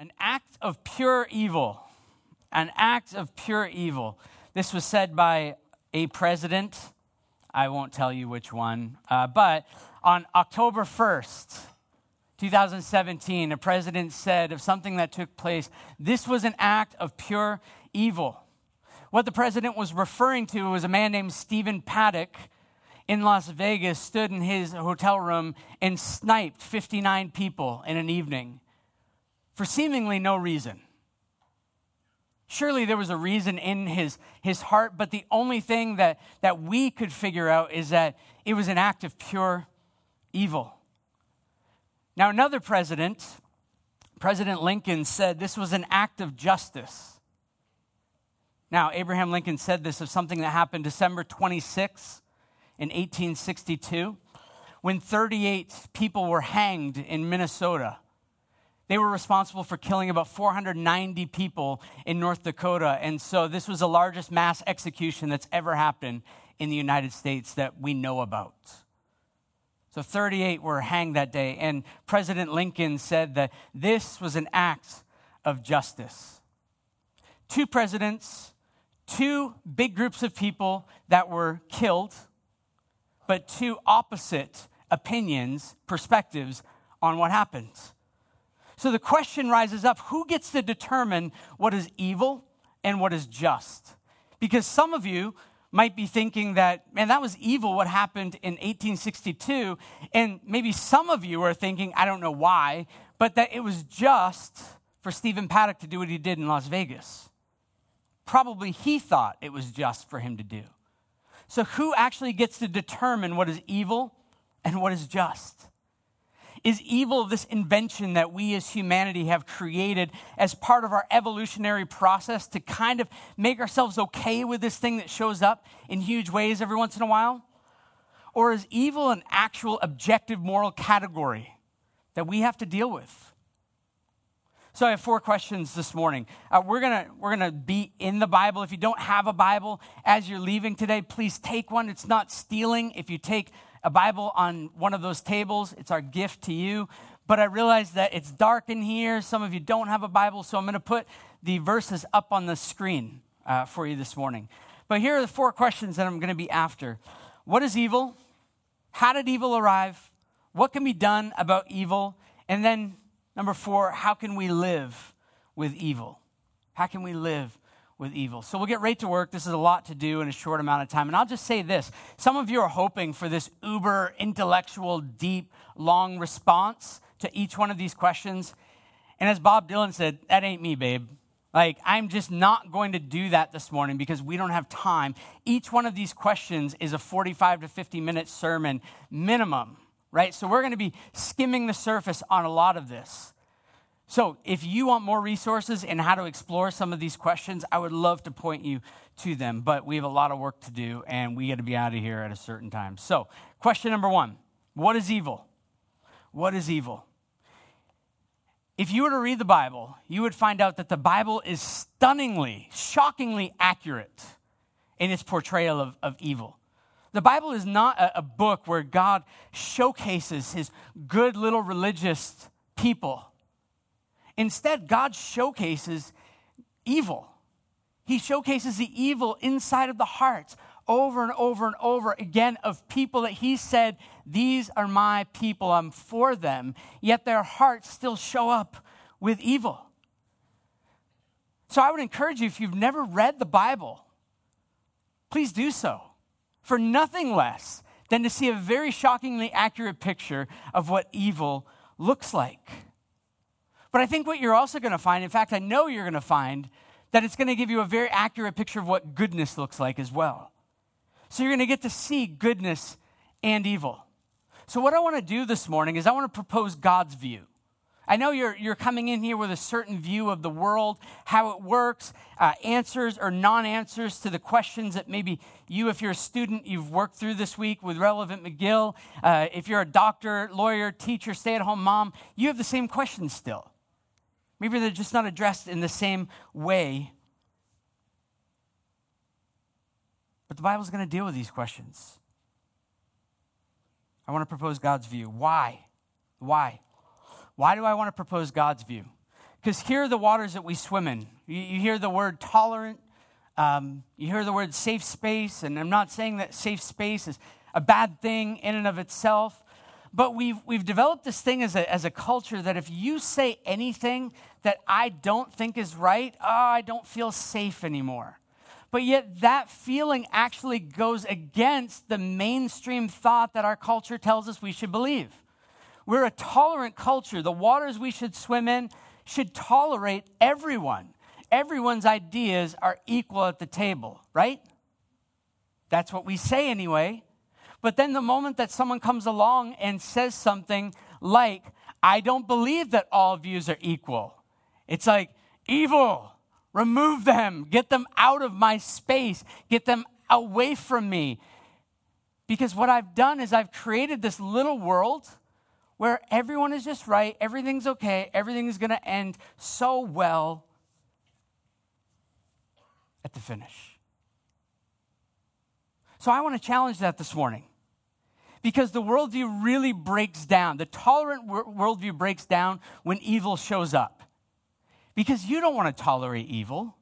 An act of pure evil. An act of pure evil. This was said by a president. I won't tell you which one. Uh, but on October 1st, 2017, a president said of something that took place, this was an act of pure evil. What the president was referring to was a man named Stephen Paddock in Las Vegas stood in his hotel room and sniped 59 people in an evening for seemingly no reason. Surely there was a reason in his, his heart, but the only thing that, that we could figure out is that it was an act of pure evil. Now, another president, President Lincoln, said this was an act of justice. Now, Abraham Lincoln said this of something that happened December 26 in 1862 when 38 people were hanged in Minnesota they were responsible for killing about 490 people in North Dakota. And so this was the largest mass execution that's ever happened in the United States that we know about. So 38 were hanged that day. And President Lincoln said that this was an act of justice. Two presidents, two big groups of people that were killed, but two opposite opinions, perspectives on what happened. So the question rises up who gets to determine what is evil and what is just? Because some of you might be thinking that, man, that was evil what happened in 1862. And maybe some of you are thinking, I don't know why, but that it was just for Stephen Paddock to do what he did in Las Vegas. Probably he thought it was just for him to do. So, who actually gets to determine what is evil and what is just? Is evil this invention that we as humanity have created as part of our evolutionary process to kind of make ourselves okay with this thing that shows up in huge ways every once in a while? Or is evil an actual objective moral category that we have to deal with? So I have four questions this morning. Uh, we're gonna we're gonna be in the Bible. If you don't have a Bible as you're leaving today, please take one. It's not stealing if you take a Bible on one of those tables. It's our gift to you. But I realize that it's dark in here. Some of you don't have a Bible, so I'm going to put the verses up on the screen uh, for you this morning. But here are the four questions that I'm going to be after What is evil? How did evil arrive? What can be done about evil? And then, number four, how can we live with evil? How can we live with evil. So we'll get right to work. This is a lot to do in a short amount of time. And I'll just say this some of you are hoping for this uber intellectual, deep, long response to each one of these questions. And as Bob Dylan said, that ain't me, babe. Like, I'm just not going to do that this morning because we don't have time. Each one of these questions is a 45 to 50 minute sermon minimum, right? So we're going to be skimming the surface on a lot of this. So, if you want more resources and how to explore some of these questions, I would love to point you to them. But we have a lot of work to do, and we got to be out of here at a certain time. So, question number one What is evil? What is evil? If you were to read the Bible, you would find out that the Bible is stunningly, shockingly accurate in its portrayal of, of evil. The Bible is not a, a book where God showcases his good little religious people Instead, God showcases evil. He showcases the evil inside of the hearts over and over and over again of people that He said, These are my people, I'm for them, yet their hearts still show up with evil. So I would encourage you, if you've never read the Bible, please do so. For nothing less than to see a very shockingly accurate picture of what evil looks like. But I think what you're also going to find, in fact, I know you're going to find, that it's going to give you a very accurate picture of what goodness looks like as well. So you're going to get to see goodness and evil. So, what I want to do this morning is I want to propose God's view. I know you're, you're coming in here with a certain view of the world, how it works, uh, answers or non answers to the questions that maybe you, if you're a student, you've worked through this week with Relevant McGill. Uh, if you're a doctor, lawyer, teacher, stay at home mom, you have the same questions still. Maybe they're just not addressed in the same way. But the Bible's going to deal with these questions. I want to propose God's view. Why? Why? Why do I want to propose God's view? Because here are the waters that we swim in. You, you hear the word tolerant, um, you hear the word safe space, and I'm not saying that safe space is a bad thing in and of itself, but we've, we've developed this thing as a, as a culture that if you say anything that I don't think is right, oh, I don't feel safe anymore. But yet, that feeling actually goes against the mainstream thought that our culture tells us we should believe. We're a tolerant culture. The waters we should swim in should tolerate everyone. Everyone's ideas are equal at the table, right? That's what we say anyway. But then the moment that someone comes along and says something like, I don't believe that all views are equal, it's like, evil, remove them, get them out of my space, get them away from me. Because what I've done is I've created this little world where everyone is just right, everything's okay, everything is going to end so well at the finish. So I want to challenge that this morning because the worldview really breaks down. The tolerant worldview breaks down when evil shows up. Because you don't want to tolerate evil.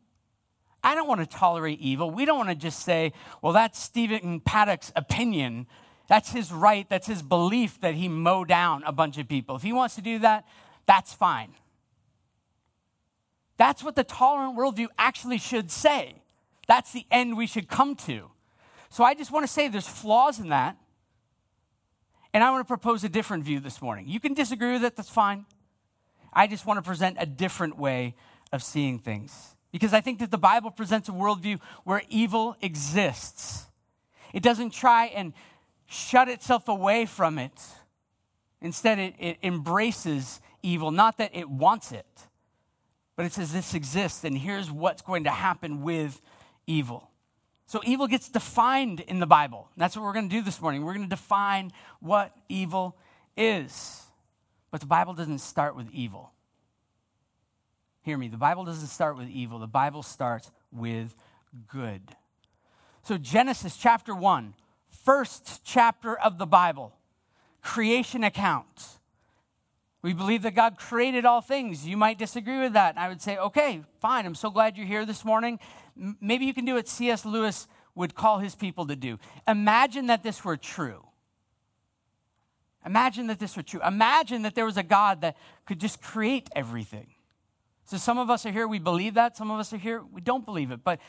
I don't want to tolerate evil. We don't want to just say, well, that's Stephen Paddock's opinion. That's his right. That's his belief that he mow down a bunch of people. If he wants to do that, that's fine. That's what the tolerant worldview actually should say. That's the end we should come to. So I just want to say there's flaws in that. And I want to propose a different view this morning. You can disagree with it, that's fine. I just want to present a different way of seeing things. Because I think that the Bible presents a worldview where evil exists. It doesn't try and shut itself away from it. Instead, it, it embraces evil, not that it wants it, but it says this exists, and here's what's going to happen with evil. So evil gets defined in the Bible. That's what we're going to do this morning. We're going to define what evil is. But the Bible doesn't start with evil. Hear me, the Bible doesn't start with evil, the Bible starts with good. So, Genesis chapter 1, first chapter of the Bible, creation account. We believe that God created all things. You might disagree with that. And I would say, okay, fine. I'm so glad you're here this morning. Maybe you can do what C.S. Lewis would call his people to do. Imagine that this were true. Imagine that this were true. Imagine that there was a God that could just create everything. So some of us are here, we believe that. Some of us are here, we don't believe it. But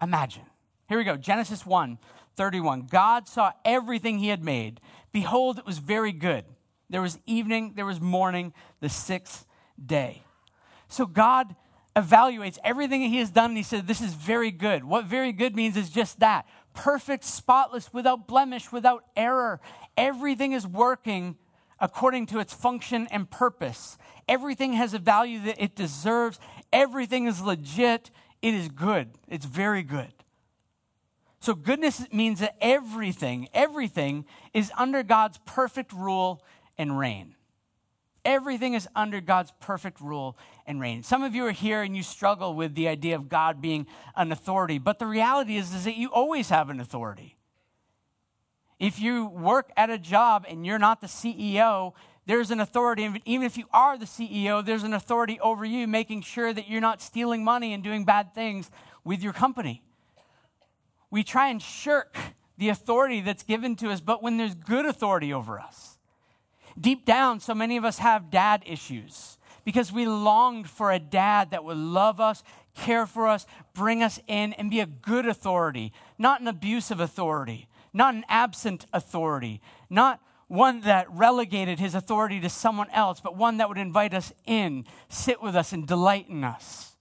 imagine. Here we go Genesis 1 31. God saw everything he had made. Behold, it was very good. There was evening, there was morning, the sixth day. So God evaluates everything that he has done and he said, This is very good. What very good means is just that perfect, spotless, without blemish, without error. Everything is working according to its function and purpose. Everything has a value that it deserves. Everything is legit. It is good. It's very good. So, goodness means that everything, everything is under God's perfect rule and reign. Everything is under God's perfect rule and reign. Some of you are here and you struggle with the idea of God being an authority, but the reality is, is that you always have an authority. If you work at a job and you're not the CEO, there's an authority. Even if you are the CEO, there's an authority over you making sure that you're not stealing money and doing bad things with your company. We try and shirk the authority that's given to us, but when there's good authority over us, Deep down, so many of us have dad issues because we longed for a dad that would love us, care for us, bring us in, and be a good authority, not an abusive authority, not an absent authority, not one that relegated his authority to someone else, but one that would invite us in, sit with us, and delight in us.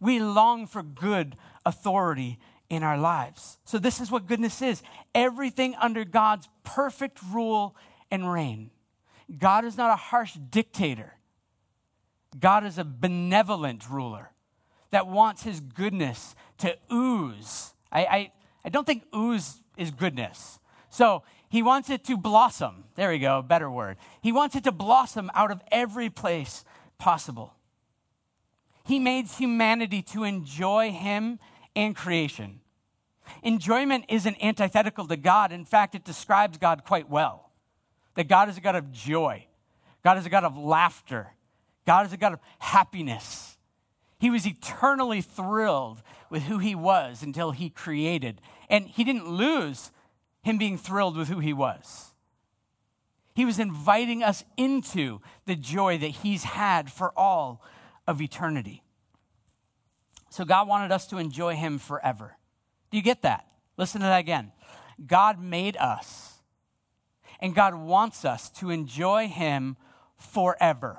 We long for good authority in our lives. So, this is what goodness is everything under God's perfect rule and reign. God is not a harsh dictator. God is a benevolent ruler that wants his goodness to ooze. I, I, I don't think ooze is goodness. So he wants it to blossom. There we go, better word. He wants it to blossom out of every place possible. He made humanity to enjoy him and creation. Enjoyment isn't antithetical to God. In fact, it describes God quite well that God is a God of joy, God is a God of laughter, God is a God of happiness. He was eternally thrilled with who he was until he created. And he didn't lose him being thrilled with who he was. He was inviting us into the joy that he's had for all of eternity. So God wanted us to enjoy him forever. Do you get that? Listen to that again. God made us, and God wants us to enjoy him forever.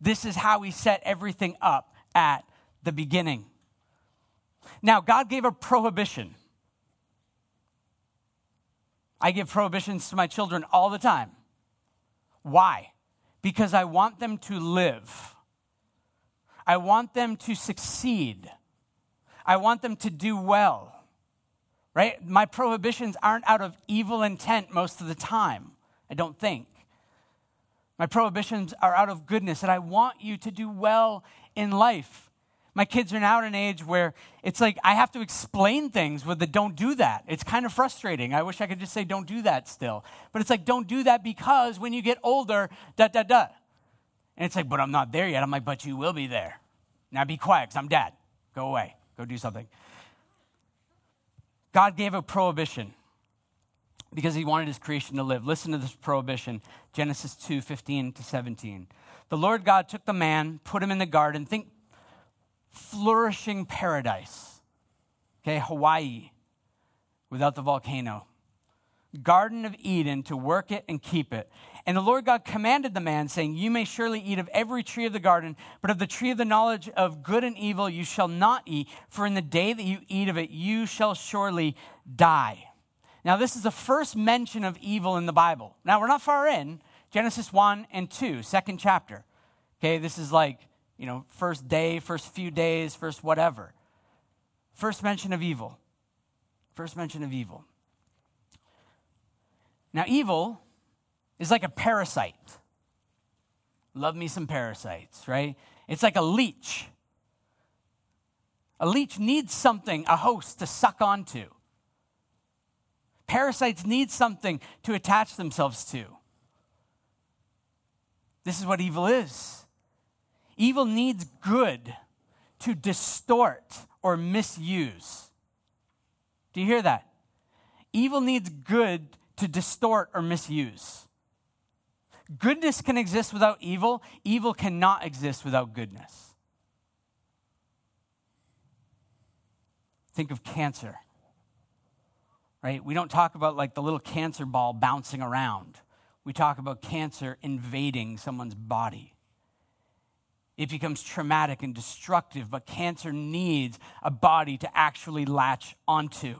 This is how he set everything up at the beginning. Now, God gave a prohibition. I give prohibitions to my children all the time. Why? Because I want them to live. I want them to succeed. I want them to do well. Right? My prohibitions aren't out of evil intent most of the time, I don't think. My prohibitions are out of goodness, and I want you to do well in life. My kids are now at an age where it's like I have to explain things with the don't do that. It's kind of frustrating. I wish I could just say don't do that still. But it's like don't do that because when you get older, da da da. And it's like, but I'm not there yet. I'm like, but you will be there. Now be quiet because I'm dad. Go away. Go do something. God gave a prohibition because he wanted his creation to live. Listen to this prohibition Genesis 2 15 to 17. The Lord God took the man, put him in the garden. Think flourishing paradise. Okay, Hawaii without the volcano. Garden of Eden to work it and keep it. And the Lord God commanded the man, saying, You may surely eat of every tree of the garden, but of the tree of the knowledge of good and evil you shall not eat, for in the day that you eat of it, you shall surely die. Now, this is the first mention of evil in the Bible. Now, we're not far in Genesis 1 and 2, second chapter. Okay, this is like, you know, first day, first few days, first whatever. First mention of evil. First mention of evil. Now, evil is like a parasite. Love me some parasites, right? It's like a leech. A leech needs something, a host to suck onto. Parasites need something to attach themselves to. This is what evil is. Evil needs good to distort or misuse. Do you hear that? Evil needs good to distort or misuse. Goodness can exist without evil, evil cannot exist without goodness. Think of cancer, right? We don't talk about like the little cancer ball bouncing around. We talk about cancer invading someone's body. It becomes traumatic and destructive, but cancer needs a body to actually latch onto.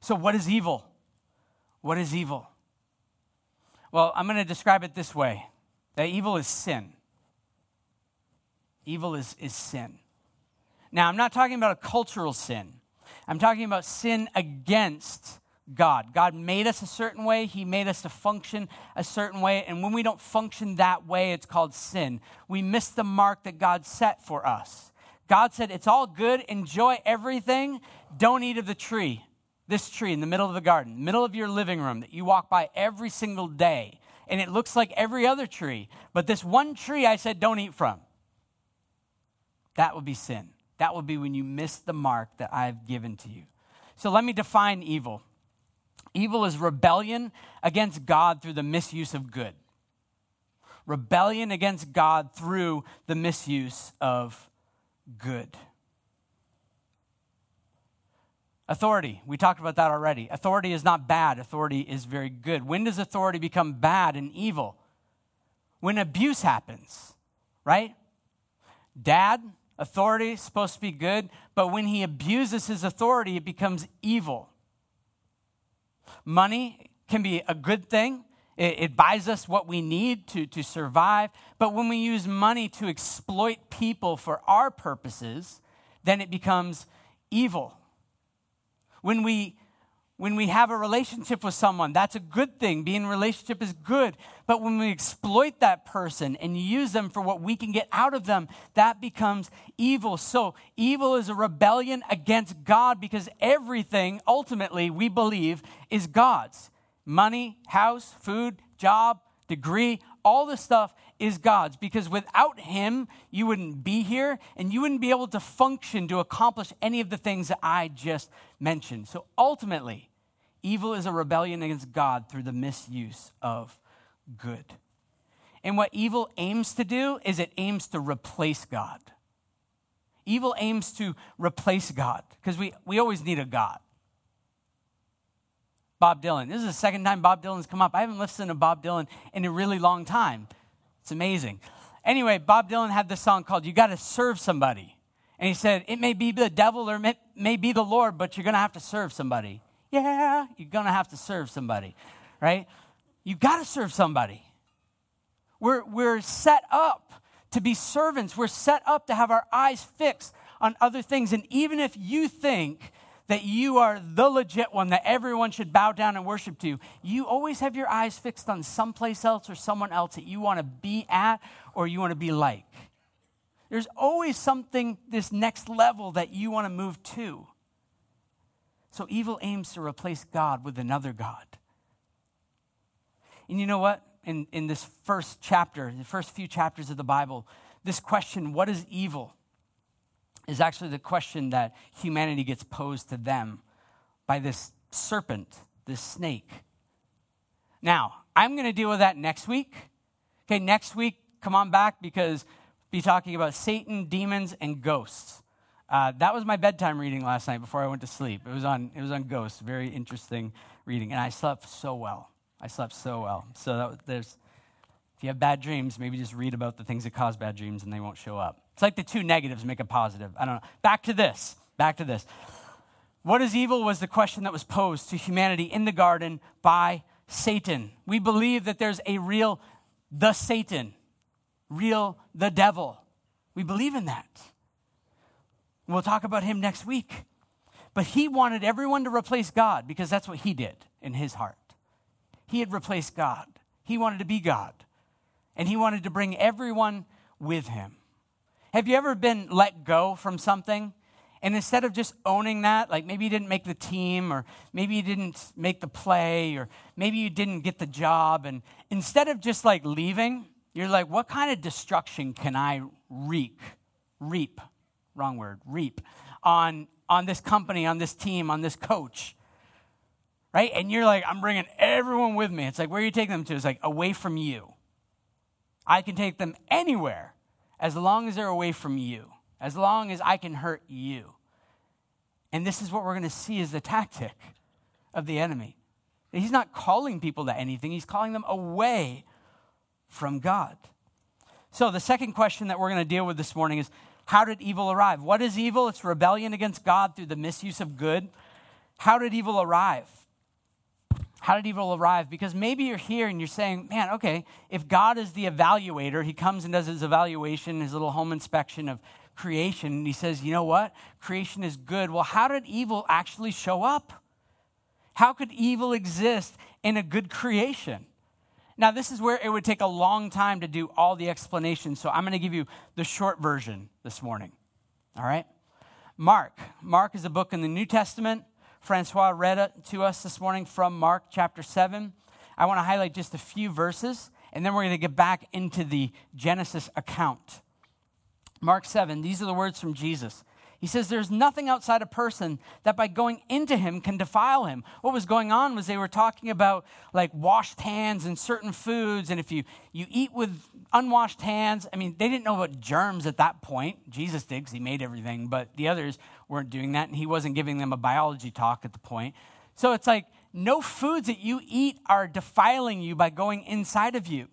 So, what is evil? What is evil? Well, I'm going to describe it this way that evil is sin. Evil is, is sin. Now, I'm not talking about a cultural sin, I'm talking about sin against God. God made us a certain way, He made us to function a certain way, and when we don't function that way, it's called sin. We miss the mark that God set for us. God said, It's all good, enjoy everything, don't eat of the tree this tree in the middle of the garden, middle of your living room that you walk by every single day, and it looks like every other tree, but this one tree I said don't eat from. That would be sin. That will be when you miss the mark that I've given to you. So let me define evil. Evil is rebellion against God through the misuse of good. Rebellion against God through the misuse of good. Authority, we talked about that already. Authority is not bad, authority is very good. When does authority become bad and evil? When abuse happens, right? Dad, authority is supposed to be good, but when he abuses his authority, it becomes evil. Money can be a good thing. It, it, buys us what we need to, to survive. But when we use money to exploit people for our purposes, then it becomes evil. When we when we have a relationship with someone, that's a good thing. Being in relationship is good. But when we exploit that person and use them for what we can get out of them, that becomes evil. So, evil is a rebellion against God because everything ultimately we believe is God's money, house, food, job, degree, all this stuff is God's because without him, you wouldn't be here and you wouldn't be able to function to accomplish any of the things that I just mentioned. So ultimately, evil is a rebellion against God through the misuse of good. And what evil aims to do is it aims to replace God. Evil aims to replace God because we, we always need a God. Bob Dylan. This is the second time Bob Dylan's come up. I haven't listened to Bob Dylan in a really long time. It's amazing. Anyway, Bob Dylan had this song called You Gotta Serve Somebody. And he said, It may be the devil or it may be the Lord, but you're gonna have to serve somebody. Yeah, you're gonna have to serve somebody, right? You gotta serve somebody. We're, we're set up to be servants. We're set up to have our eyes fixed on other things. And even if you think that you are the legit one that everyone should bow down and worship to, you always have your eyes fixed on someplace else or someone else that you want to be at or you want to be like. There's always something, this next level that you want to move to. So evil aims to replace God with another God. And you know what? In, in this first chapter, the first few chapters of the Bible, this question, what is evil? is actually the question that humanity gets posed to them by this serpent, this snake. Now, I'm going to deal with that next week. Okay, next week, come on back because we'll be talking about Satan, demons, and ghosts. Uh, that was my bedtime reading last night before I went to sleep. It was on, it was on ghosts, very interesting reading, and I slept so well. I slept so well. So that, there's, if you have bad dreams, maybe just read about the things that cause bad dreams and they won't show up. It's like the two negatives make a positive. I don't know. Back to this. Back to this. What is evil was the question that was posed to humanity in the garden by Satan. We believe that there's a real the Satan, real the devil. We believe in that. We'll talk about him next week. But he wanted everyone to replace God because that's what he did in his heart. He had replaced God. He wanted to be God. And he wanted to bring everyone with him. Have you ever been let go from something? And instead of just owning that, like maybe you didn't make the team, or maybe you didn't make the play, or maybe you didn't get the job, and instead of just like leaving, you're like, what kind of destruction can I reap? Reap, wrong word, reap on, on this company, on this team, on this coach, right? And you're like, I'm bringing everyone with me. It's like, where are you taking them to? It's like, away from you. I can take them anywhere as long as they're away from you, as long as I can hurt you. And this is what we're going to see as the tactic of the enemy. He's not calling people to anything, he's calling them away from God. So, the second question that we're going to deal with this morning is how did evil arrive? What is evil? It's rebellion against God through the misuse of good. How did evil arrive? How did evil arrive? Because maybe you're here and you're saying, man, okay, if God is the evaluator, he comes and does his evaluation, his little home inspection of creation, and he says, you know what? Creation is good. Well, how did evil actually show up? How could evil exist in a good creation? Now, this is where it would take a long time to do all the explanations, so I'm going to give you the short version this morning. All right? Mark. Mark is a book in the New Testament. Francois read it to us this morning from Mark chapter 7. I want to highlight just a few verses, and then we're going to get back into the Genesis account. Mark 7, these are the words from Jesus. He says, There's nothing outside a person that by going into him can defile him. What was going on was they were talking about like washed hands and certain foods. And if you, you eat with unwashed hands, I mean, they didn't know about germs at that point. Jesus did because he made everything, but the others weren't doing that. And he wasn't giving them a biology talk at the point. So it's like, no foods that you eat are defiling you by going inside of you.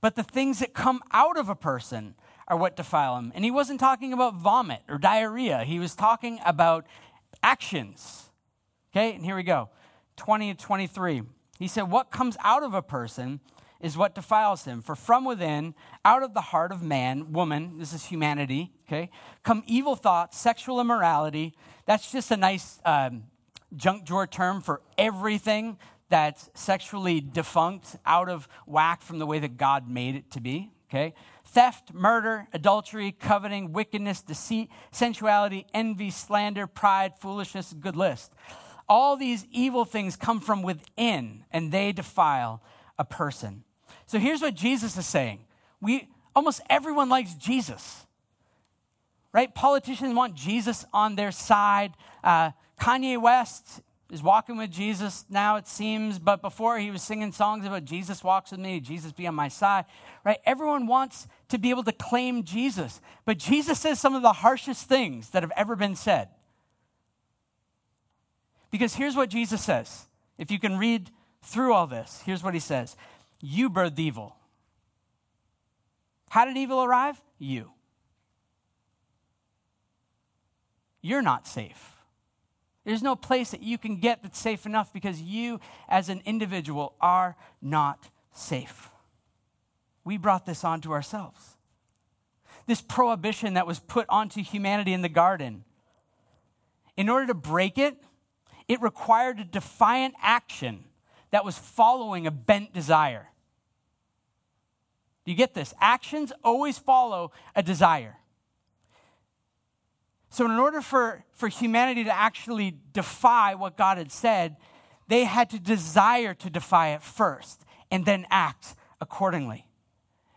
But the things that come out of a person are what defile him. And he wasn't talking about vomit or diarrhea, he was talking about actions. Okay, and here we go 20 to 23. He said, What comes out of a person is what defiles him. For from within, out of the heart of man, woman, this is humanity, okay, come evil thoughts, sexual immorality. That's just a nice um, junk drawer term for everything that's sexually defunct, out of whack from the way that God made it to be, okay? theft, murder, adultery, coveting, wickedness, deceit, sensuality, envy, slander, pride, foolishness, good list. All these evil things come from within and they defile a person. So here's what Jesus is saying. We almost everyone likes Jesus. Right? Politicians want Jesus on their side. Uh, Kanye West is walking with Jesus now, it seems, but before he was singing songs about Jesus walks with me, Jesus be on my side, right? Everyone wants to be able to claim Jesus, but Jesus says some of the harshest things that have ever been said. Because here's what Jesus says. If you can read through all this, here's what he says You birthed evil. How did evil arrive? You. You're not safe. There's no place that you can get that's safe enough because you, as an individual, are not safe. We brought this onto ourselves. This prohibition that was put onto humanity in the garden, in order to break it, it required a defiant action that was following a bent desire. Do you get this? Actions always follow a desire. So, in order for, for humanity to actually defy what God had said, they had to desire to defy it first and then act accordingly.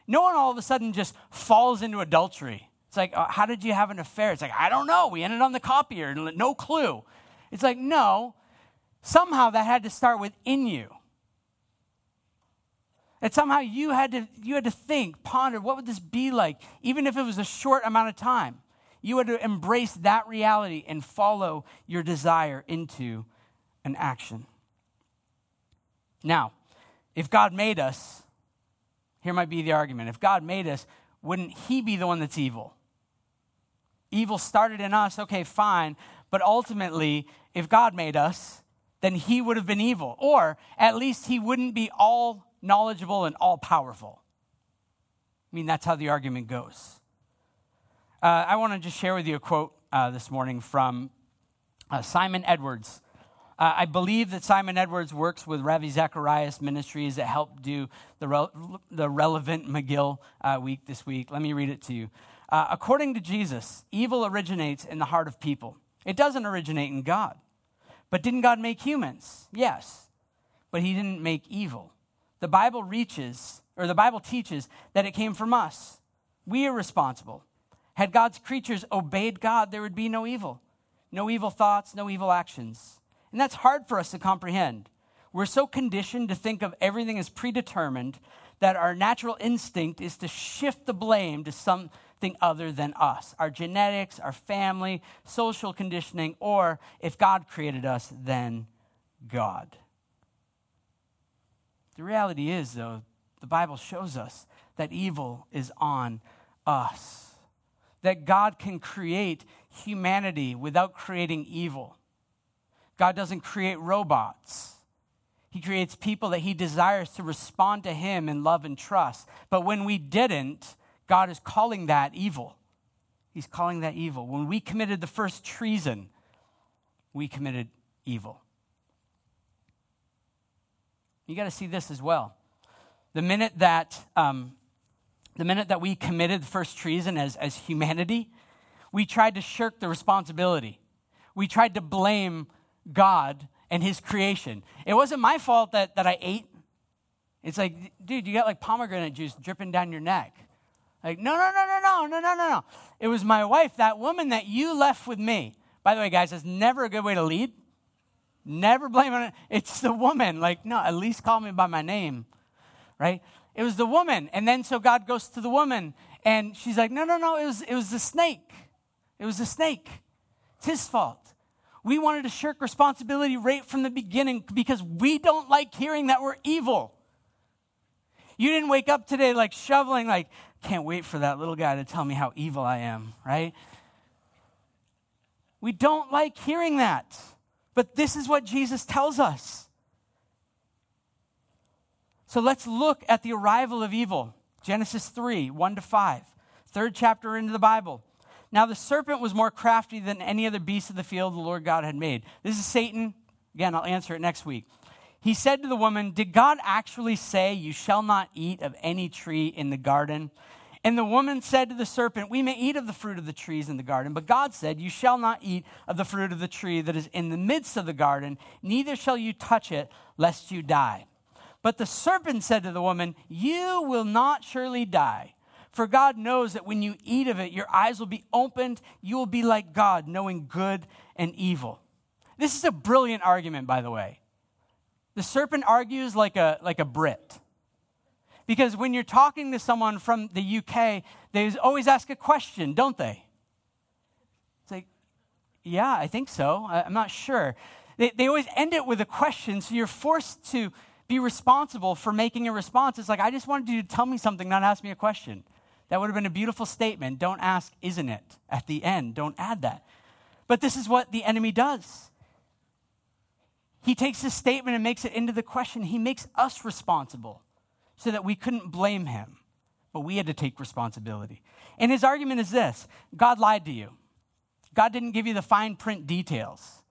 No one all of a sudden just falls into adultery. It's like, uh, how did you have an affair? It's like, I don't know. We ended on the copier, no clue. It's like, no, somehow that had to start within you. That somehow you had to you had to think, ponder, what would this be like, even if it was a short amount of time you had to embrace that reality and follow your desire into an action. Now, if God made us, here might be the argument. If God made us, wouldn't He be the one that's evil? Evil started in us, okay, fine. But ultimately, if God made us, then He would have been evil. Or at least He wouldn't be all knowledgeable and all powerful. I mean, that's how the argument goes. Uh, I want to just share with you a quote uh, this morning from uh, Simon Edwards. Uh, I believe that Simon Edwards works with Ravi Zacharias Ministries that helped do the, the relevant McGill uh, week this week. Let me read it to you. Uh, according to Jesus, evil originates in the heart of people. It doesn't originate in God. But didn't God make humans? Yes. But he didn't make evil. The Bible reaches, or the Bible teaches that it came from us. We are responsible. Had God's creatures obeyed God, there would be no evil, no evil thoughts, no evil actions. And that's hard for us to comprehend. We're so conditioned to think of everything as predetermined that our natural instinct is to shift the blame to something other than us our genetics, our family, social conditioning, or if God created us, then God. The reality is, though, the Bible shows us that evil is on us that God can create humanity without creating evil. God doesn't create robots. He creates people that he desires to respond to him in love and trust. But when we didn't, God is calling that evil. He's calling that evil. When we committed the first treason, we committed evil. You got to see this as well. The minute that um, the minute that we committed the first treason as, as humanity, we tried to shirk the responsibility. We tried to blame God and his creation. It wasn't my fault that, that I ate. It's like, dude, you got like pomegranate juice dripping down your neck. Like, no, no, no, no, no, no, no, no, no. It was my wife, that woman that you left with me. By the way, guys, that's never a good way to lead. Never blame it. It's the woman. Like, no, at least call me by my name, right? It was the woman. And then so God goes to the woman and she's like, no, no, no, it was, it was the snake. It was the snake. It's his fault. We wanted to shirk responsibility right from the beginning because we don't like hearing that we're evil. You didn't wake up today like shoveling, like, can't wait for that little guy to tell me how evil I am, right? We don't like hearing that. But this is what Jesus tells us. So let's look at the arrival of evil. Genesis 3 1 to 5, third chapter into the Bible. Now the serpent was more crafty than any other beast of the field the Lord God had made. This is Satan. Again, I'll answer it next week. He said to the woman, Did God actually say, You shall not eat of any tree in the garden? And the woman said to the serpent, We may eat of the fruit of the trees in the garden, but God said, You shall not eat of the fruit of the tree that is in the midst of the garden, neither shall you touch it, lest you die. But the serpent said to the woman, You will not surely die. For God knows that when you eat of it, your eyes will be opened. You will be like God, knowing good and evil. This is a brilliant argument, by the way. The serpent argues like a, like a Brit. Because when you're talking to someone from the UK, they always ask a question, don't they? It's like, yeah, I think so. I'm not sure. They, they always end it with a question, so you're forced to be responsible for making a response. It's like, I just wanted you to tell me something, not ask me a question. That would have been a beautiful statement. Don't ask, isn't it? At the end, don't add that. But this is what the enemy does. He takes this statement and makes it into the question. He makes us responsible so that we couldn't blame him, but we had to take responsibility. And his argument is this God lied to you. God didn't give you the fine print details.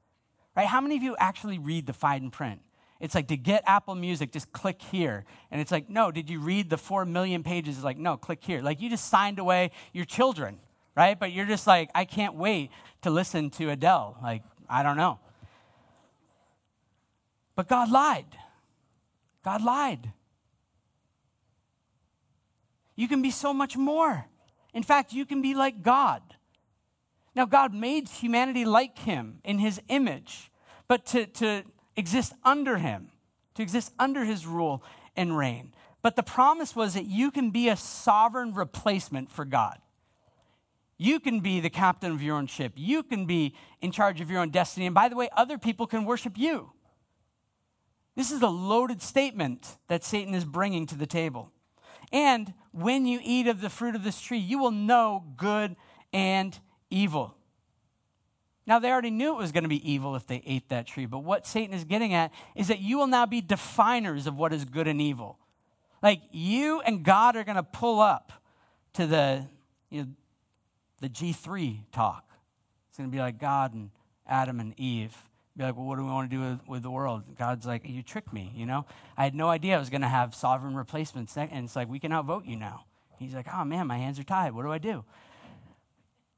Right? How many of you actually read the fine print? It's like to get Apple Music, just click here. And it's like, no, did you read the four million pages? It's like, no, click here. Like you just signed away your children, right? But you're just like, I can't wait to listen to Adele. Like, I don't know. But God lied. God lied. You can be so much more. In fact, you can be like God. Now, God made humanity like Him in His image, but to, to exist under him, to exist under his rule and reign. But the promise was that you can be a sovereign replacement for God. You can be the captain of your own ship. You can be in charge of your own destiny. And by the way, other people can worship you. This is a loaded statement that Satan is bringing to the table. And when you eat of the fruit of this tree, you will know good and evil. Now, they already knew it was going to be evil if they ate that tree, but what Satan is getting at is that you will now be definers of what is good and evil. Like you and God are going to pull up to the, you know, the G3 talk. It's going to be like God and Adam and Eve. Be like, well, what do we want to do with, with the world? God's like, you tricked me, you know? I had no idea I was going to have sovereign replacements. And it's like, we can outvote you now. He's like, oh man, my hands are tied. What do I do?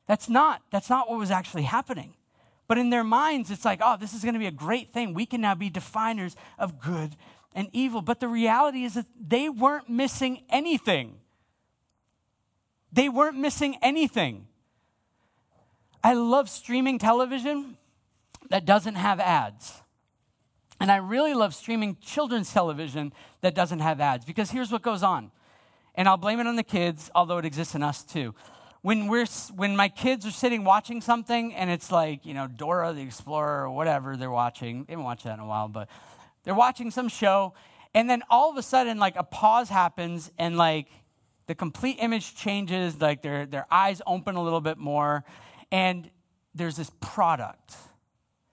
That's not, that's not what was actually happening. But in their minds, it's like, oh, this is going to be a great thing. We can now be definers of good and evil. But the reality is that they weren't missing anything. They weren't missing anything. I love streaming television that doesn't have ads. And I really love streaming children's television that doesn't have ads because here's what goes on. And I'll blame it on the kids, although it exists in us too when we're when my kids are sitting watching something and it's like you know Dora the Explorer or whatever they're watching, they haven't watched that in a while, but they're watching some show, and then all of a sudden like a pause happens and like the complete image changes, like their their eyes open a little bit more, and there's this product.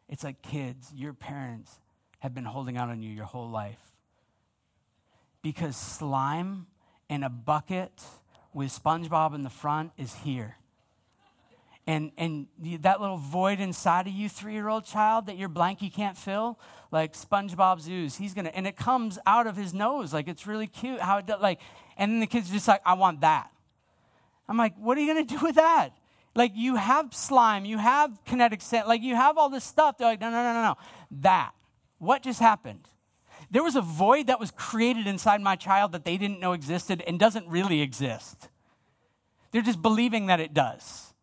It's like kids, your parents have been holding out on you your whole life because slime in a bucket with SpongeBob in the front is here. And, and that little void inside of you, three year old child, that your blankie can't fill, like SpongeBob's ooze, he's gonna, and it comes out of his nose. Like it's really cute how it does, like, and then the kid's are just like, I want that. I'm like, what are you gonna do with that? Like you have slime, you have kinetic sand, like you have all this stuff. They're like, no, no, no, no, no. That. What just happened? There was a void that was created inside my child that they didn't know existed and doesn't really exist. They're just believing that it does.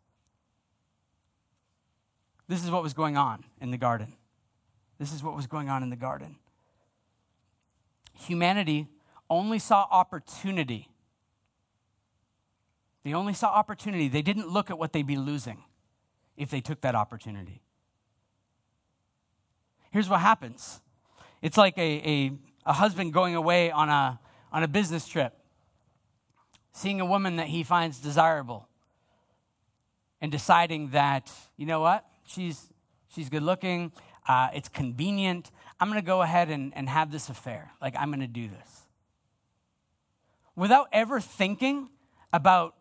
This is what was going on in the garden. This is what was going on in the garden. Humanity only saw opportunity. They only saw opportunity. They didn't look at what they'd be losing if they took that opportunity. Here's what happens it's like a, a, a husband going away on a, on a business trip, seeing a woman that he finds desirable, and deciding that, you know what, she's, she's good looking, uh, it's convenient. I'm going to go ahead and, and have this affair. Like, I'm going to do this. Without ever thinking about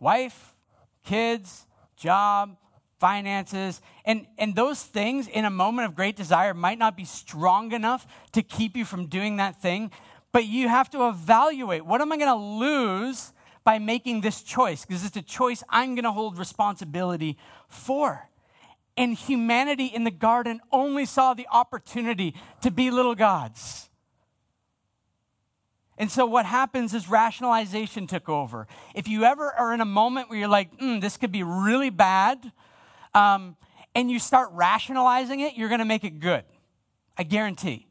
wife, kids, job, finances, and, and those things in a moment of great desire might not be strong enough to keep you from doing that thing, but you have to evaluate what am I going to lose by making this choice? Because it's a choice I'm going to hold responsibility for. And humanity in the garden only saw the opportunity to be little gods. And so what happens is rationalization took over. If you ever are in a moment where you're like, mm, this could be really bad, um, and you start rationalizing it, you're going to make it good. I guarantee.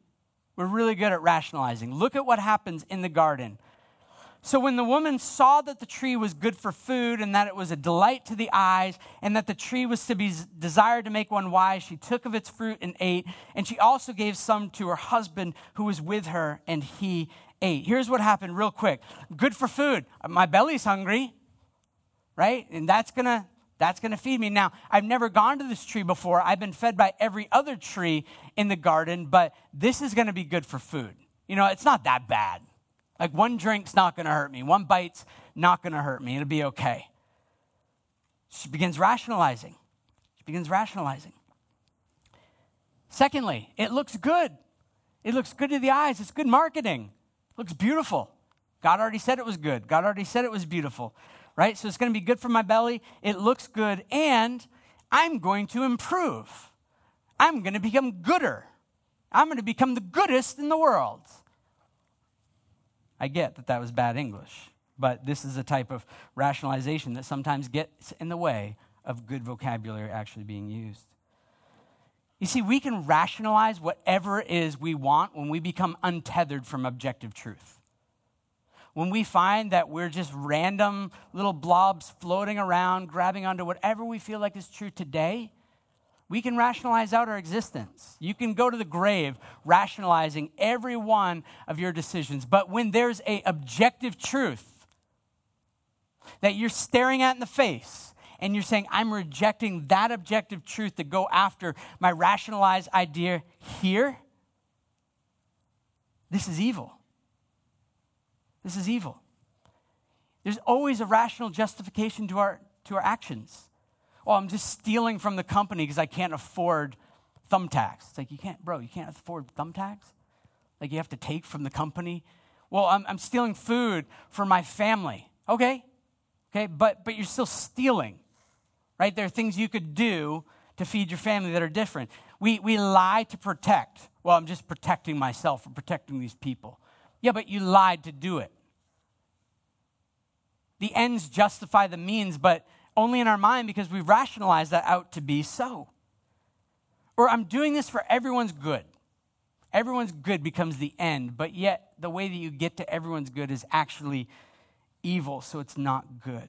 We're really good at rationalizing. Look at what happens in the garden. So when the woman saw that the tree was good for food and that it was a delight to the eyes and that the tree was to be desired to make one wise, she took of its fruit and ate. And she also gave some to her husband who was with her, and he ate. Here's what happened real quick. Good for food. My belly's hungry, right? And that's going to that's going to feed me. Now, I've never gone to this tree before. I've been fed by every other tree in the garden, but this is going to be good for food. You know, it's not that bad. Like one drink's not going to hurt me, one bite's not going to hurt me. It'll be okay. She begins rationalizing. She begins rationalizing. Secondly, it looks good. It looks good to the eyes. It's good marketing. It looks beautiful. God already said it was good. God already said it was beautiful, right? So it's going to be good for my belly. It looks good, and I'm going to improve. I'm going to become gooder. I'm going to become the goodest in the world. I get that that was bad English, but this is a type of rationalization that sometimes gets in the way of good vocabulary actually being used. You see, we can rationalize whatever it is we want when we become untethered from objective truth. When we find that we're just random little blobs floating around, grabbing onto whatever we feel like is true today, we can rationalize out our existence. You can go to the grave rationalizing every one of your decisions. But when there's a objective truth that you're staring at in the face and you're saying, I'm rejecting that objective truth to go after my rationalized idea here, this is evil. This is evil. There's always a rational justification to our, to our actions well, I'm just stealing from the company because I can't afford thumbtacks. It's like, you can't, bro, you can't afford thumbtacks? Like, you have to take from the company? Well, I'm, I'm stealing food for my family. Okay, okay, but, but you're still stealing, right? There are things you could do to feed your family that are different. We, we lie to protect. Well, I'm just protecting myself or protecting these people. Yeah, but you lied to do it. The ends justify the means, but only in our mind because we rationalize that out to be so. Or I'm doing this for everyone's good. Everyone's good becomes the end, but yet the way that you get to everyone's good is actually evil, so it's not good.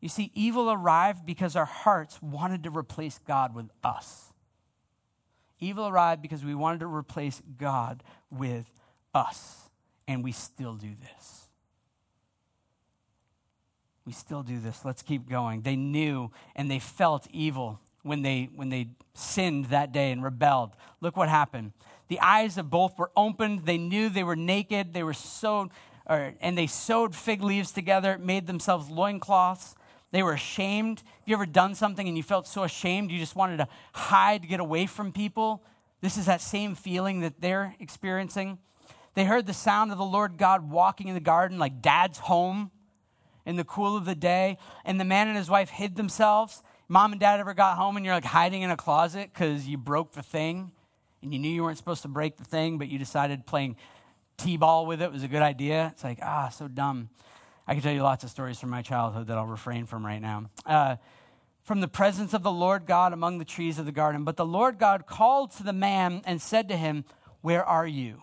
You see, evil arrived because our hearts wanted to replace God with us. Evil arrived because we wanted to replace God with us, and we still do this. We still do this. Let's keep going. They knew and they felt evil when they when they sinned that day and rebelled. Look what happened. The eyes of both were opened. They knew they were naked. They were sewed, or, and they sewed fig leaves together, made themselves loincloths. They were ashamed. Have you ever done something and you felt so ashamed you just wanted to hide, get away from people? This is that same feeling that they're experiencing. They heard the sound of the Lord God walking in the garden like dad's home in the cool of the day, and the man and his wife hid themselves. Mom and dad ever got home and you're like hiding in a closet because you broke the thing and you knew you weren't supposed to break the thing, but you decided playing t ball with it was a good idea? It's like, ah, so dumb. I can tell you lots of stories from my childhood that I'll refrain from right now. Uh, from the presence of the Lord God among the trees of the garden. But the Lord God called to the man and said to him, Where are you?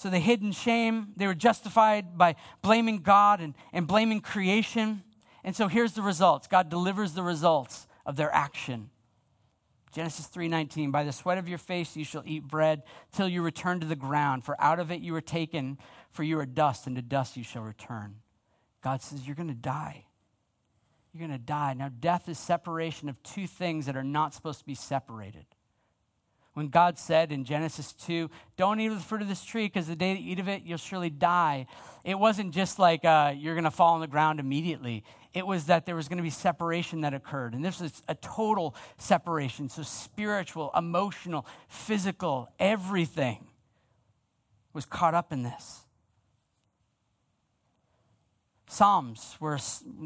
So they hid in shame. They were justified by blaming God and, and blaming creation. And so here's the results. God delivers the results of their action. Genesis 3:19 By the sweat of your face you shall eat bread till you return to the ground for out of it you were taken for you are dust and to dust you shall return. God says you're going to die. You're going to die. Now death is separation of two things that are not supposed to be separated. When God said in Genesis 2, don't eat of the fruit of this tree because the day that you eat of it, you'll surely die. It wasn't just like uh, you're going to fall on the ground immediately. It was that there was going to be separation that occurred. And this was a total separation. So, spiritual, emotional, physical, everything was caught up in this. Psalms were,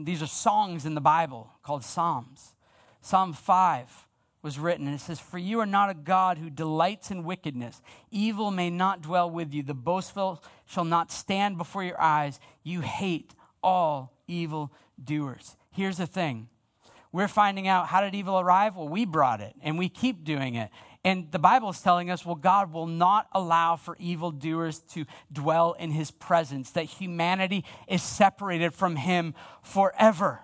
these are songs in the Bible called Psalms. Psalm 5 was written, and it says, For you are not a God who delights in wickedness. Evil may not dwell with you. The boastful shall not stand before your eyes. You hate all evil doers. Here's the thing we're finding out how did evil arrive? Well, we brought it, and we keep doing it. And the Bible is telling us, well, God will not allow for evildoers to dwell in his presence, that humanity is separated from him forever.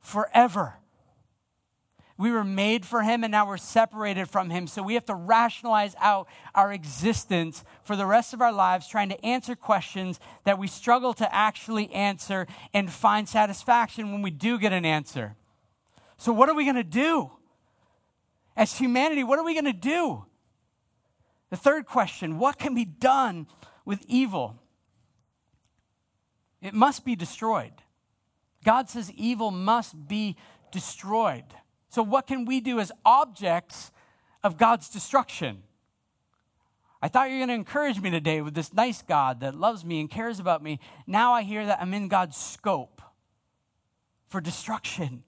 Forever. We were made for him and now we're separated from him. So we have to rationalize out our existence for the rest of our lives, trying to answer questions that we struggle to actually answer and find satisfaction when we do get an answer. So, what are we going to do? As humanity, what are we going to do? The third question what can be done with evil? It must be destroyed. God says evil must be destroyed. So, what can we do as objects of God's destruction? I thought you were going to encourage me today with this nice God that loves me and cares about me. Now I hear that I'm in God's scope for destruction.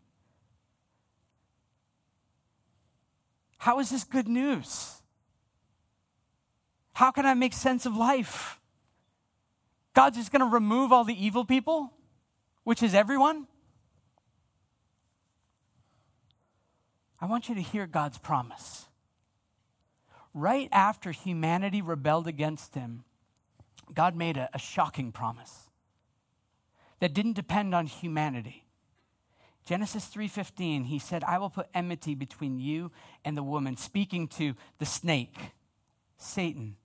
How is this good news? How can I make sense of life? God's just going to remove all the evil people, which is everyone? I want you to hear God's promise. Right after humanity rebelled against him, God made a, a shocking promise that didn't depend on humanity. Genesis 3:15 he said I will put enmity between you and the woman speaking to the snake Satan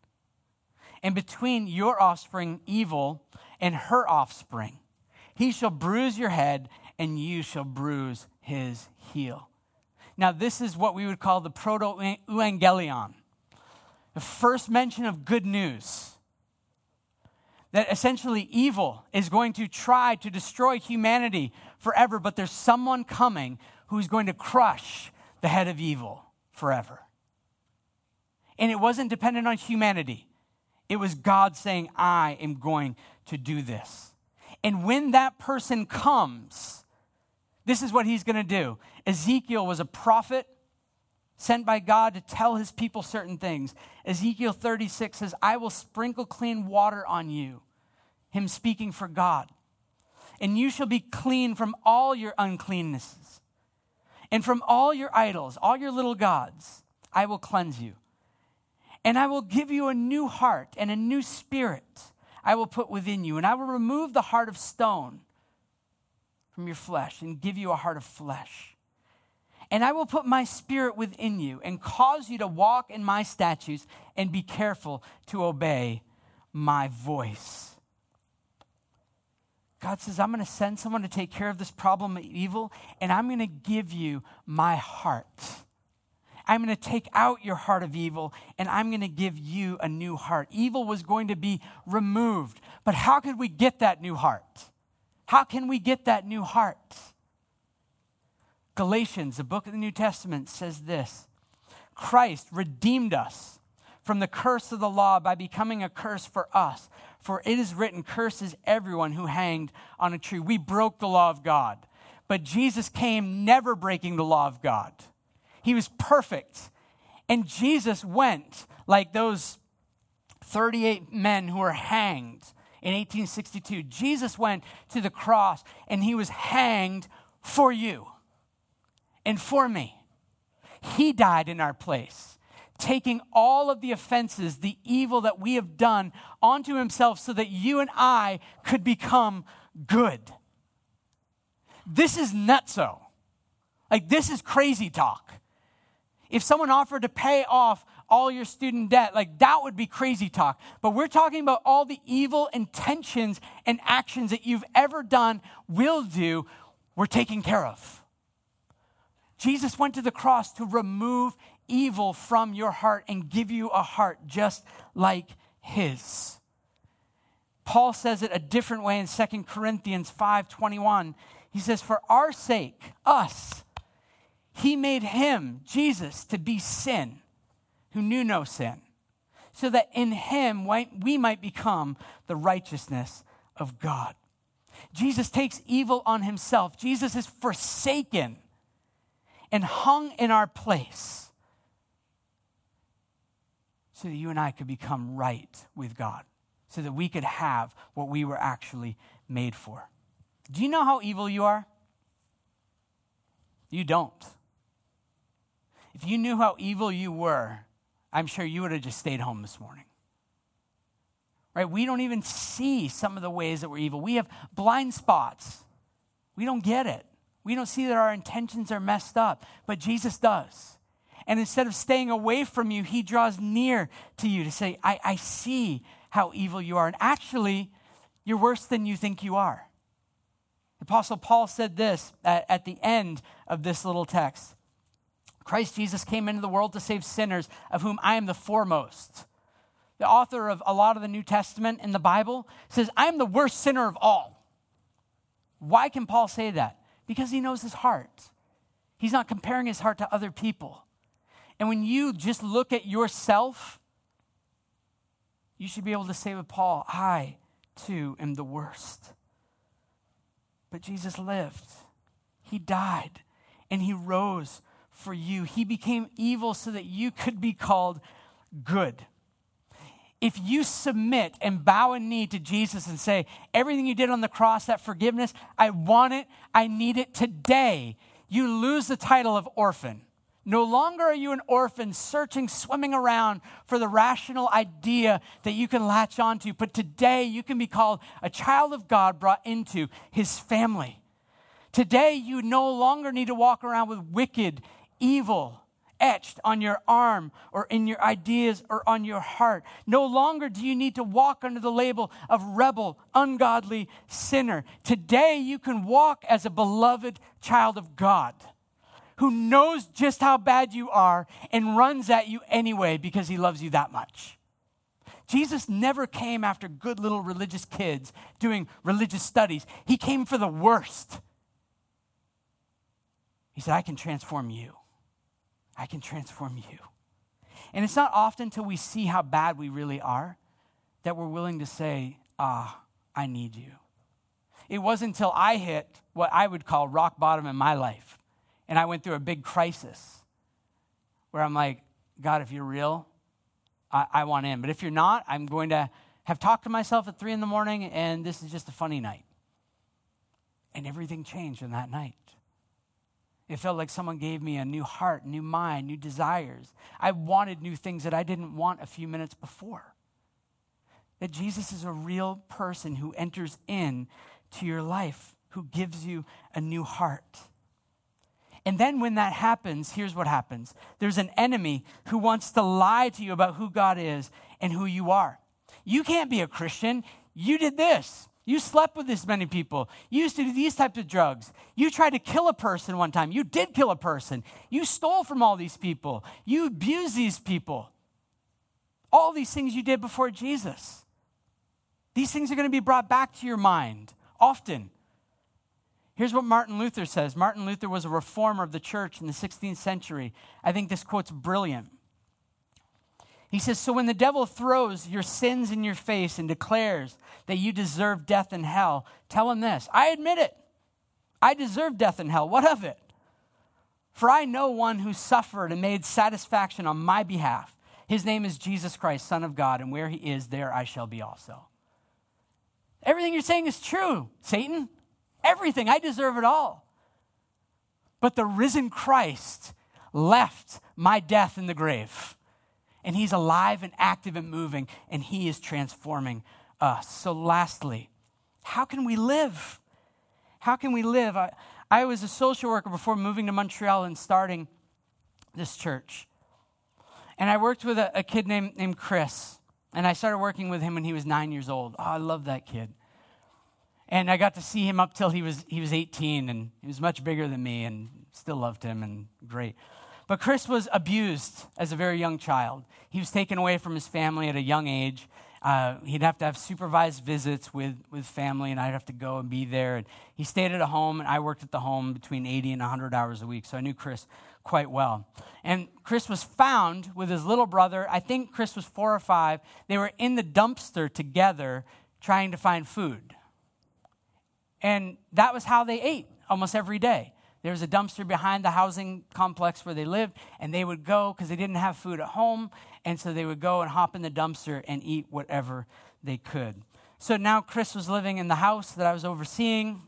and between your offspring evil and her offspring he shall bruise your head and you shall bruise his heel now this is what we would call the proto evangelion the first mention of good news that essentially evil is going to try to destroy humanity forever, but there's someone coming who's going to crush the head of evil forever. And it wasn't dependent on humanity, it was God saying, I am going to do this. And when that person comes, this is what he's going to do. Ezekiel was a prophet sent by God to tell his people certain things. Ezekiel 36 says, I will sprinkle clean water on you. Him speaking for God. And you shall be clean from all your uncleannesses. And from all your idols, all your little gods, I will cleanse you. And I will give you a new heart and a new spirit I will put within you. And I will remove the heart of stone from your flesh and give you a heart of flesh and I will put my spirit within you and cause you to walk in my statutes and be careful to obey my voice. God says, I'm going to send someone to take care of this problem of evil, and I'm going to give you my heart. I'm going to take out your heart of evil, and I'm going to give you a new heart. Evil was going to be removed. But how could we get that new heart? How can we get that new heart? Galatians, the book of the New Testament, says this Christ redeemed us from the curse of the law by becoming a curse for us. For it is written, Curses everyone who hanged on a tree. We broke the law of God. But Jesus came never breaking the law of God. He was perfect. And Jesus went like those 38 men who were hanged in 1862. Jesus went to the cross and he was hanged for you and for me. He died in our place, taking all of the offenses, the evil that we have done onto himself so that you and I could become good. This is nutso. Like, this is crazy talk. If someone offered to pay off all your student debt, like that would be crazy talk. But we're talking about all the evil intentions and actions that you've ever done, will do, we're taking care of. Jesus went to the cross to remove evil from your heart and give you a heart just like his. Paul says it a different way in 2 Corinthians 5:21. He says, "For our sake, us, he made him, Jesus, to be sin, who knew no sin, so that in him we might become the righteousness of God." Jesus takes evil on himself. Jesus is forsaken and hung in our place so that you and I could become right with God, so that we could have what we were actually made for. Do you know how evil you are? You don't. If you knew how evil you were, I'm sure you would have just stayed home this morning. Right? We don't even see some of the ways that we're evil. We have blind spots. We don't get it. We don't see that our intentions are messed up, but Jesus does. And instead of staying away from you, he draws near to you to say, I, I see how evil you are. And actually, you're worse than you think you are. Apostle Paul said this at, at the end of this little text Christ Jesus came into the world to save sinners, of whom I am the foremost. The author of a lot of the New Testament in the Bible says, I am the worst sinner of all. Why can Paul say that? Because he knows his heart. He's not comparing his heart to other people. And when you just look at yourself, you should be able to say with Paul, I too am the worst. But Jesus lived, He died, and He rose for you. He became evil so that you could be called good. If you submit and bow a knee to Jesus and say, Everything you did on the cross, that forgiveness, I want it, I need it today, you lose the title of orphan. No longer are you an orphan searching, swimming around for the rational idea that you can latch onto, but today you can be called a child of God brought into his family. Today you no longer need to walk around with wicked, evil etched on your arm or in your ideas or on your heart. No longer do you need to walk under the label of rebel, ungodly sinner. Today you can walk as a beloved child of God who knows just how bad you are and runs at you anyway because he loves you that much. Jesus never came after good little religious kids doing religious studies. He came for the worst. He said, I can transform you. I can transform you. And it's not often till we see how bad we really are that we're willing to say, Ah, I need you. It wasn't until I hit what I would call rock bottom in my life and I went through a big crisis where I'm like, God, if you're real, I, I want in. But if you're not, I'm going to have talked to myself at three in the morning, and this is just a funny night. And everything changed in that night. It felt like someone gave me a new heart, new mind, new desires. I wanted new things that I didn't want a few minutes before. That Jesus is a real person who enters in to your life, who gives you a new heart. And then when that happens, here's what happens there's an enemy who wants to lie to you about who God is and who you are. You can't be a Christian. You did this. You slept with this many people. You used to do these types of drugs. You tried to kill a person one time. You did kill a person. You stole from all these people. You abused these people. All these things you did before Jesus. These things are going to be brought back to your mind often. Here's what Martin Luther says Martin Luther was a reformer of the church in the 16th century. I think this quote's brilliant. He says, So when the devil throws your sins in your face and declares that you deserve death and hell, tell him this I admit it. I deserve death and hell. What of it? For I know one who suffered and made satisfaction on my behalf. His name is Jesus Christ, Son of God, and where he is, there I shall be also. Everything you're saying is true, Satan everything. I deserve it all. But the risen Christ left my death in the grave. And he's alive and active and moving, and he is transforming us. So, lastly, how can we live? How can we live? I, I was a social worker before moving to Montreal and starting this church. And I worked with a, a kid named, named Chris. And I started working with him when he was nine years old. Oh, I love that kid. And I got to see him up till he was, he was 18, and he was much bigger than me and still loved him and great. But Chris was abused as a very young child. He was taken away from his family at a young age. Uh, he'd have to have supervised visits with, with family, and I'd have to go and be there. And he stayed at a home, and I worked at the home between 80 and 100 hours a week, so I knew Chris quite well. And Chris was found with his little brother. I think Chris was four or five. They were in the dumpster together trying to find food. And that was how they ate almost every day. There was a dumpster behind the housing complex where they lived, and they would go because they didn't have food at home, and so they would go and hop in the dumpster and eat whatever they could. So now Chris was living in the house that I was overseeing,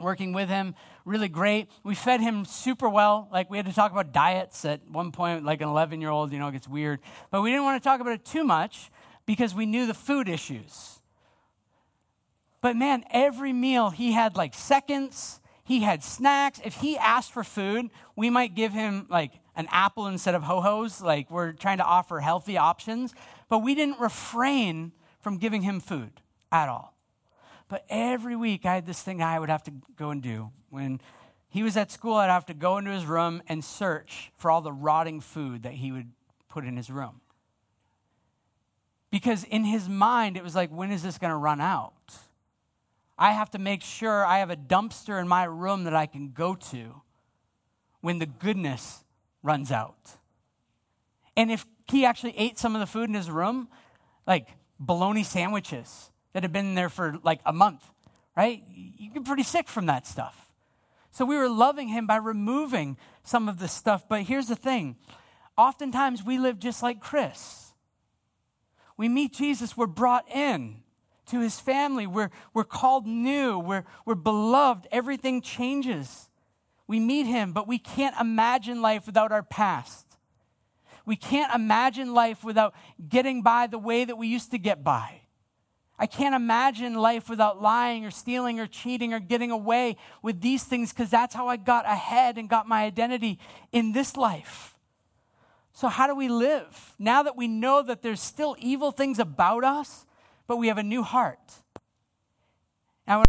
working with him. Really great. We fed him super well. Like we had to talk about diets at one point, like an 11 year old, you know, it gets weird. But we didn't want to talk about it too much because we knew the food issues. But man, every meal he had like seconds he had snacks. If he asked for food, we might give him like an apple instead of ho hos. Like we're trying to offer healthy options. But we didn't refrain from giving him food at all. But every week I had this thing I would have to go and do. When he was at school, I'd have to go into his room and search for all the rotting food that he would put in his room. Because in his mind, it was like, when is this going to run out? I have to make sure I have a dumpster in my room that I can go to when the goodness runs out. And if he actually ate some of the food in his room, like bologna sandwiches that had been there for like a month, right? You get pretty sick from that stuff. So we were loving him by removing some of the stuff. But here's the thing oftentimes we live just like Chris. We meet Jesus, we're brought in to his family. We're, we're called new, we're, we're beloved. Everything changes. We meet him, but we can't imagine life without our past. We can't imagine life without getting by the way that we used to get by. I can't imagine life without lying or stealing or cheating or getting away with these things because that's how I got ahead and got my identity in this life. So, how do we live? Now that we know that there's still evil things about us, but we have a new heart. Now,